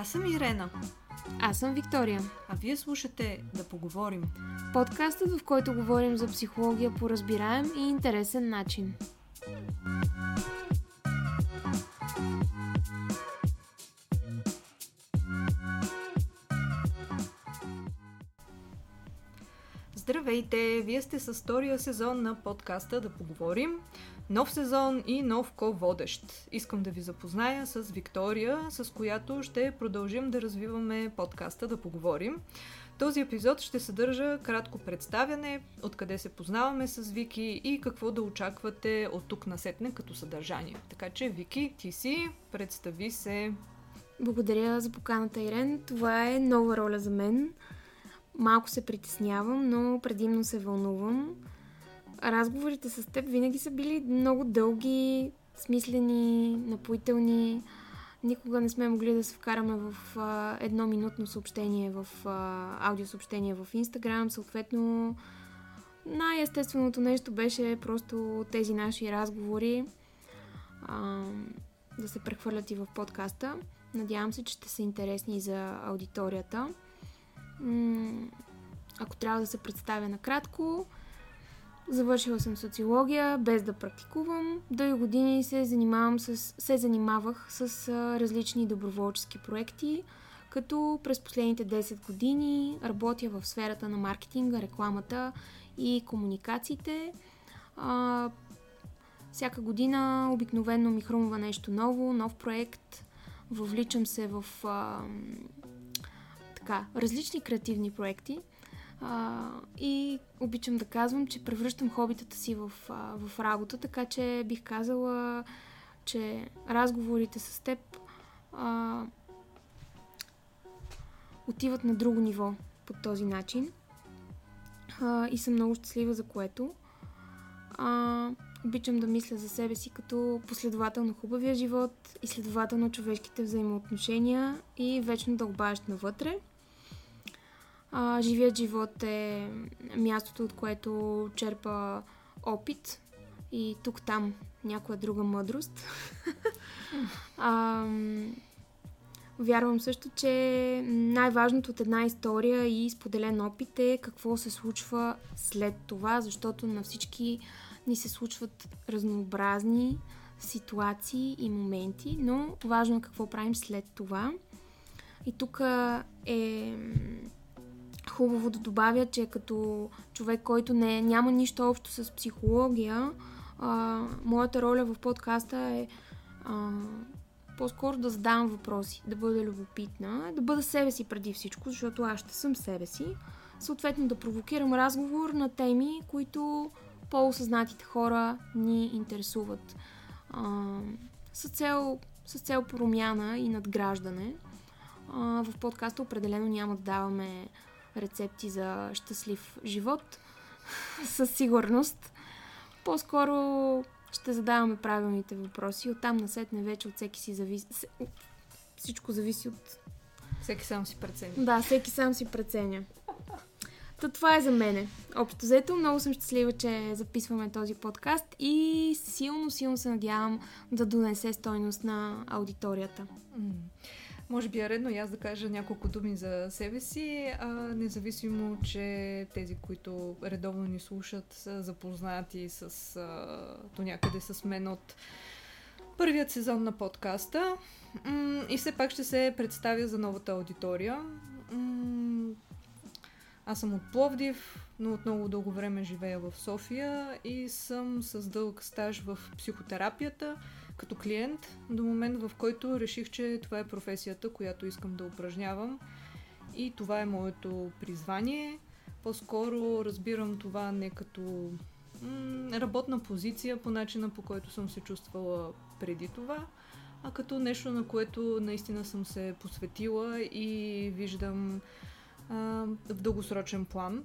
Аз съм Ирена. Аз съм Виктория. А вие слушате Да поговорим. Подкастът, в който говорим за психология по разбираем и интересен начин. Здравейте! Вие сте с втория сезон на подкаста Да поговорим. Нов сезон и нов ко-водещ. Искам да ви запозная с Виктория, с която ще продължим да развиваме подкаста Да поговорим. Този епизод ще съдържа кратко представяне, откъде се познаваме с Вики и какво да очаквате от тук насетне като съдържание. Така че, Вики, ти си, представи се. Благодаря за поканата, Ирен. Това е нова роля за мен. Малко се притеснявам, но предимно се вълнувам. Разговорите с теб винаги са били много дълги, смислени, напоителни. Никога не сме могли да се вкараме в а, едно минутно съобщение, в а, аудиосъобщение в Инстаграм. Съответно, най-естественото нещо беше просто тези наши разговори а, да се прехвърлят и в подкаста. Надявам се, че ще са интересни за аудиторията. Ако трябва да се представя накратко, завършила съм социология без да практикувам. Дълги години се, занимавам с, се занимавах с различни доброволчески проекти, като през последните 10 години работя в сферата на маркетинга, рекламата и комуникациите. А, всяка година обикновено ми хрумва нещо ново, нов проект. Въвличам се в а, така, различни креативни проекти а, и обичам да казвам, че превръщам хобитата си в, а, в работа, така че бих казала, че разговорите с теб а, отиват на друго ниво по този начин а, и съм много щастлива за което. А, обичам да мисля за себе си като последователно хубавия живот, изследователно човешките взаимоотношения и вечно дълбащ навътре. А, живият живот е мястото, от което черпа опит и тук-там някоя друга мъдрост. а, вярвам също, че най-важното от една история и споделен опит е какво се случва след това, защото на всички ни се случват разнообразни ситуации и моменти, но важно е какво правим след това. И тук е хубаво да добавя, че като човек, който не, няма нищо общо с психология, а, моята роля в подкаста е а, по-скоро да задавам въпроси, да бъда любопитна, да бъда себе си преди всичко, защото аз ще съм себе си. Съответно да провокирам разговор на теми, които по-осъзнатите хора ни интересуват. А, с, цел, с цел промяна и надграждане. А, в подкаста определено няма да даваме рецепти за щастлив живот. Със сигурност. По-скоро ще задаваме правилните въпроси. Оттам насетне вече от всеки си зависи... Всичко зависи от... Всеки сам си преценя. Да, всеки сам си преценя. Та това е за мене. Общо взето, много съм щастлива, че записваме този подкаст и силно, силно се надявам да донесе стойност на аудиторията. Може би е редно и аз да кажа няколко думи за себе си, а, независимо, че тези, които редовно ни слушат, са запознати с, а, до някъде с мен от първият сезон на подкаста. М- и все пак ще се представя за новата аудитория. М- аз съм от Пловдив, но от много дълго време живея в София и съм с дълъг стаж в психотерапията като клиент до момент, в който реших, че това е професията, която искам да упражнявам и това е моето призвание. По-скоро разбирам това не като м- работна позиция по начина по който съм се чувствала преди това, а като нещо, на което наистина съм се посветила и виждам а, в дългосрочен план.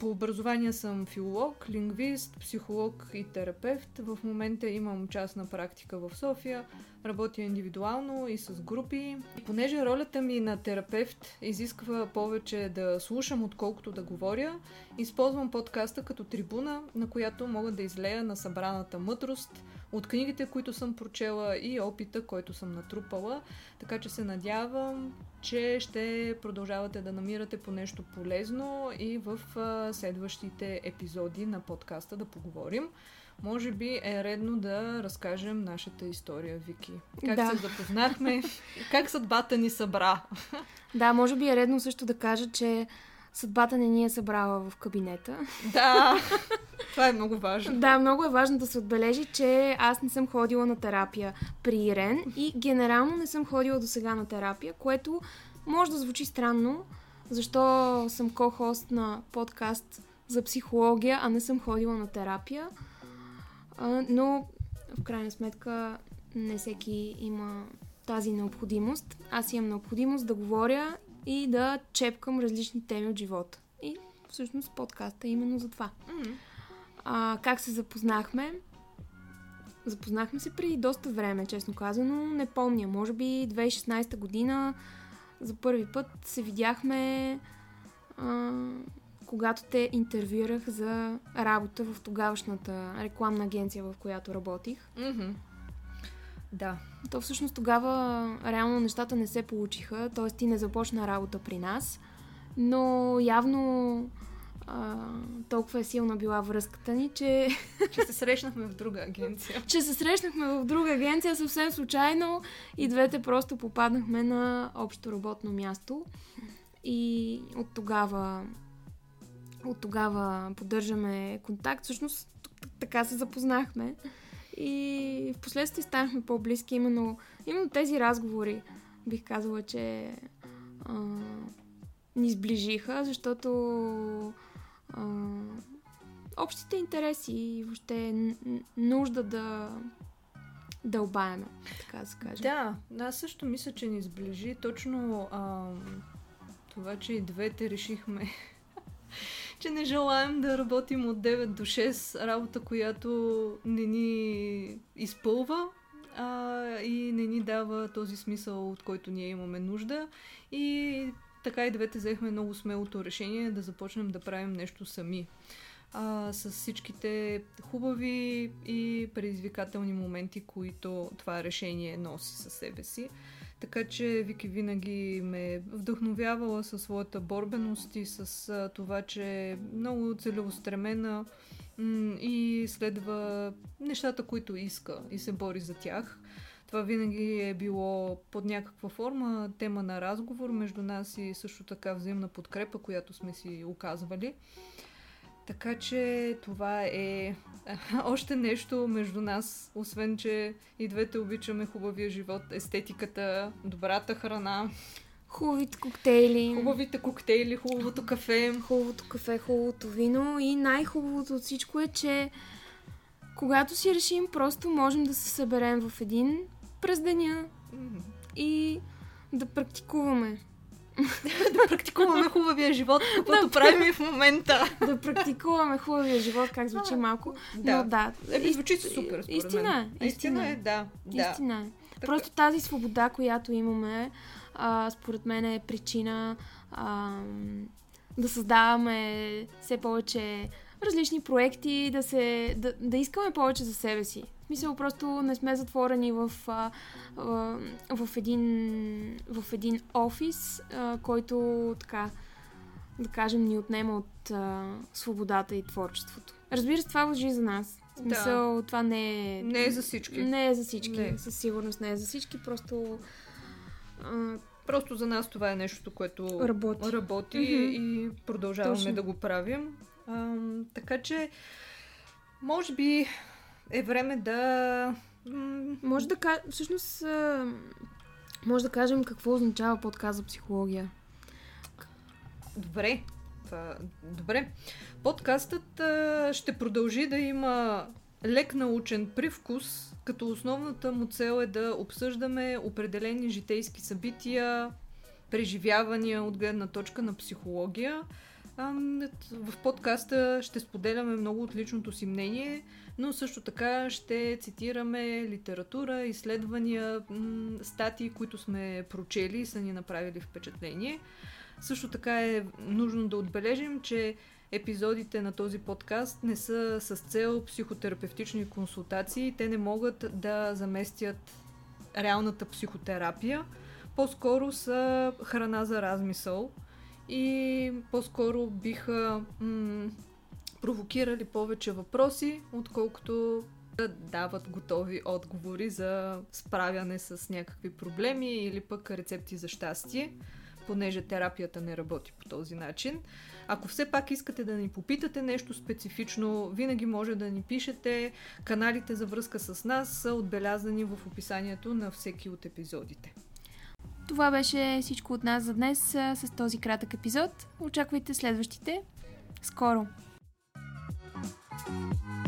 По образование съм филолог, лингвист, психолог и терапевт. В момента имам частна практика в София, Работя индивидуално и с групи. И понеже ролята ми на терапевт изисква повече да слушам, отколкото да говоря, използвам подкаста като трибуна, на която мога да излея на събраната мъдрост от книгите, които съм прочела и опита, който съм натрупала. Така че се надявам, че ще продължавате да намирате по нещо полезно и в следващите епизоди на подкаста да поговорим може би е редно да разкажем нашата история, Вики. Как да. се запознахме, как съдбата ни събра. Да, може би е редно също да кажа, че съдбата не ни е събрала в кабинета. Да, това е много важно. Да, много е важно да се отбележи, че аз не съм ходила на терапия при Ирен и генерално не съм ходила до сега на терапия, което може да звучи странно, защо съм ко-хост на подкаст за психология, а не съм ходила на терапия. Но в крайна сметка не всеки има тази необходимост. Аз имам необходимост да говоря и да чепкам различни теми от живота. И всъщност подкаста е именно за това. Mm-hmm. А, как се запознахме? Запознахме се преди доста време, честно казано. Не помня. Може би 2016 година за първи път се видяхме а, когато те интервюрах за работа в тогавашната рекламна агенция, в която работих. Mm-hmm. Да. То всъщност тогава реално нещата не се получиха, т.е. ти не започна работа при нас, но явно а, толкова е силна била връзката ни, че... Че се срещнахме в друга агенция. че се срещнахме в друга агенция съвсем случайно и двете просто попаднахме на общо работно място. И от тогава от тогава поддържаме контакт. Всъщност така се запознахме. И в последствие станахме по-близки. Именно, именно тези разговори бих казала, че а, ни сближиха, защото а, общите интереси и въобще нужда да дълбаеме, така да се каже. Да, аз също мисля, че ни сближи точно а, това, че и двете решихме че не желаем да работим от 9 до 6, работа, която не ни изпълва а, и не ни дава този смисъл, от който ние имаме нужда. И така и двете взехме много смелото решение да започнем да правим нещо сами. А, с всичките хубави и предизвикателни моменти, които това решение носи със себе си. Така че Вики винаги ме е вдъхновявала със своята борбеност и с това, че е много целеустремена и следва нещата, които иска и се бори за тях. Това винаги е било под някаква форма тема на разговор между нас и също така взаимна подкрепа, която сме си оказвали. Така че това е още нещо между нас, освен че и двете обичаме хубавия живот, естетиката, добрата храна. Хубавите коктейли. Хубавите коктейли, хубавото кафе. Хубавото кафе, хубавото вино. И най-хубавото от всичко е, че когато си решим, просто можем да се съберем в един през деня mm-hmm. и да практикуваме. да практикуваме хубавия живот, каквото да, правим в момента. да практикуваме хубавия живот, как звучи малко. Да. Но да. Е, звучи супер, според истина, мен. Истина, истина е, да. Истина е. Така. Просто тази свобода, която имаме, а, според мен е причина а, да създаваме все повече различни проекти, да, се, да, да искаме повече за себе си. В смисъл, просто не сме затворени в, а, а, в, един, в един офис, а, който така, да кажем, ни отнема от а, свободата и творчеството. Разбира се, това въжи за нас. В смисъл, да. това не е... Не е за всички. Не е за всички. Не. Със сигурност не е за всички, просто... А, Просто за нас това е нещо, което работи, работи mm-hmm. и продължаваме Точно. да го правим. А, така че, може би е време да... Може да кажем, всъщност, може да кажем какво означава подкаст за психология. Добре. Добре. Подкастът ще продължи да има лек научен привкус, като основната му цел е да обсъждаме определени житейски събития, преживявания от гледна точка на психология В подкаста ще споделяме много от личното си мнение, но също така ще цитираме литература, изследвания, статии, които сме прочели и са ни направили впечатление. Също така е нужно да отбележим, че епизодите на този подкаст не са с цел психотерапевтични консултации. Те не могат да заместят реалната психотерапия. По-скоро са храна за размисъл и по-скоро биха м- провокирали повече въпроси, отколкото да дават готови отговори за справяне с някакви проблеми или пък рецепти за щастие, понеже терапията не работи по този начин. Ако все пак искате да ни попитате нещо специфично, винаги може да ни пишете. Каналите за връзка с нас са отбелязани в описанието на всеки от епизодите. Това беше всичко от нас за днес с този кратък епизод. Очаквайте следващите скоро. thank you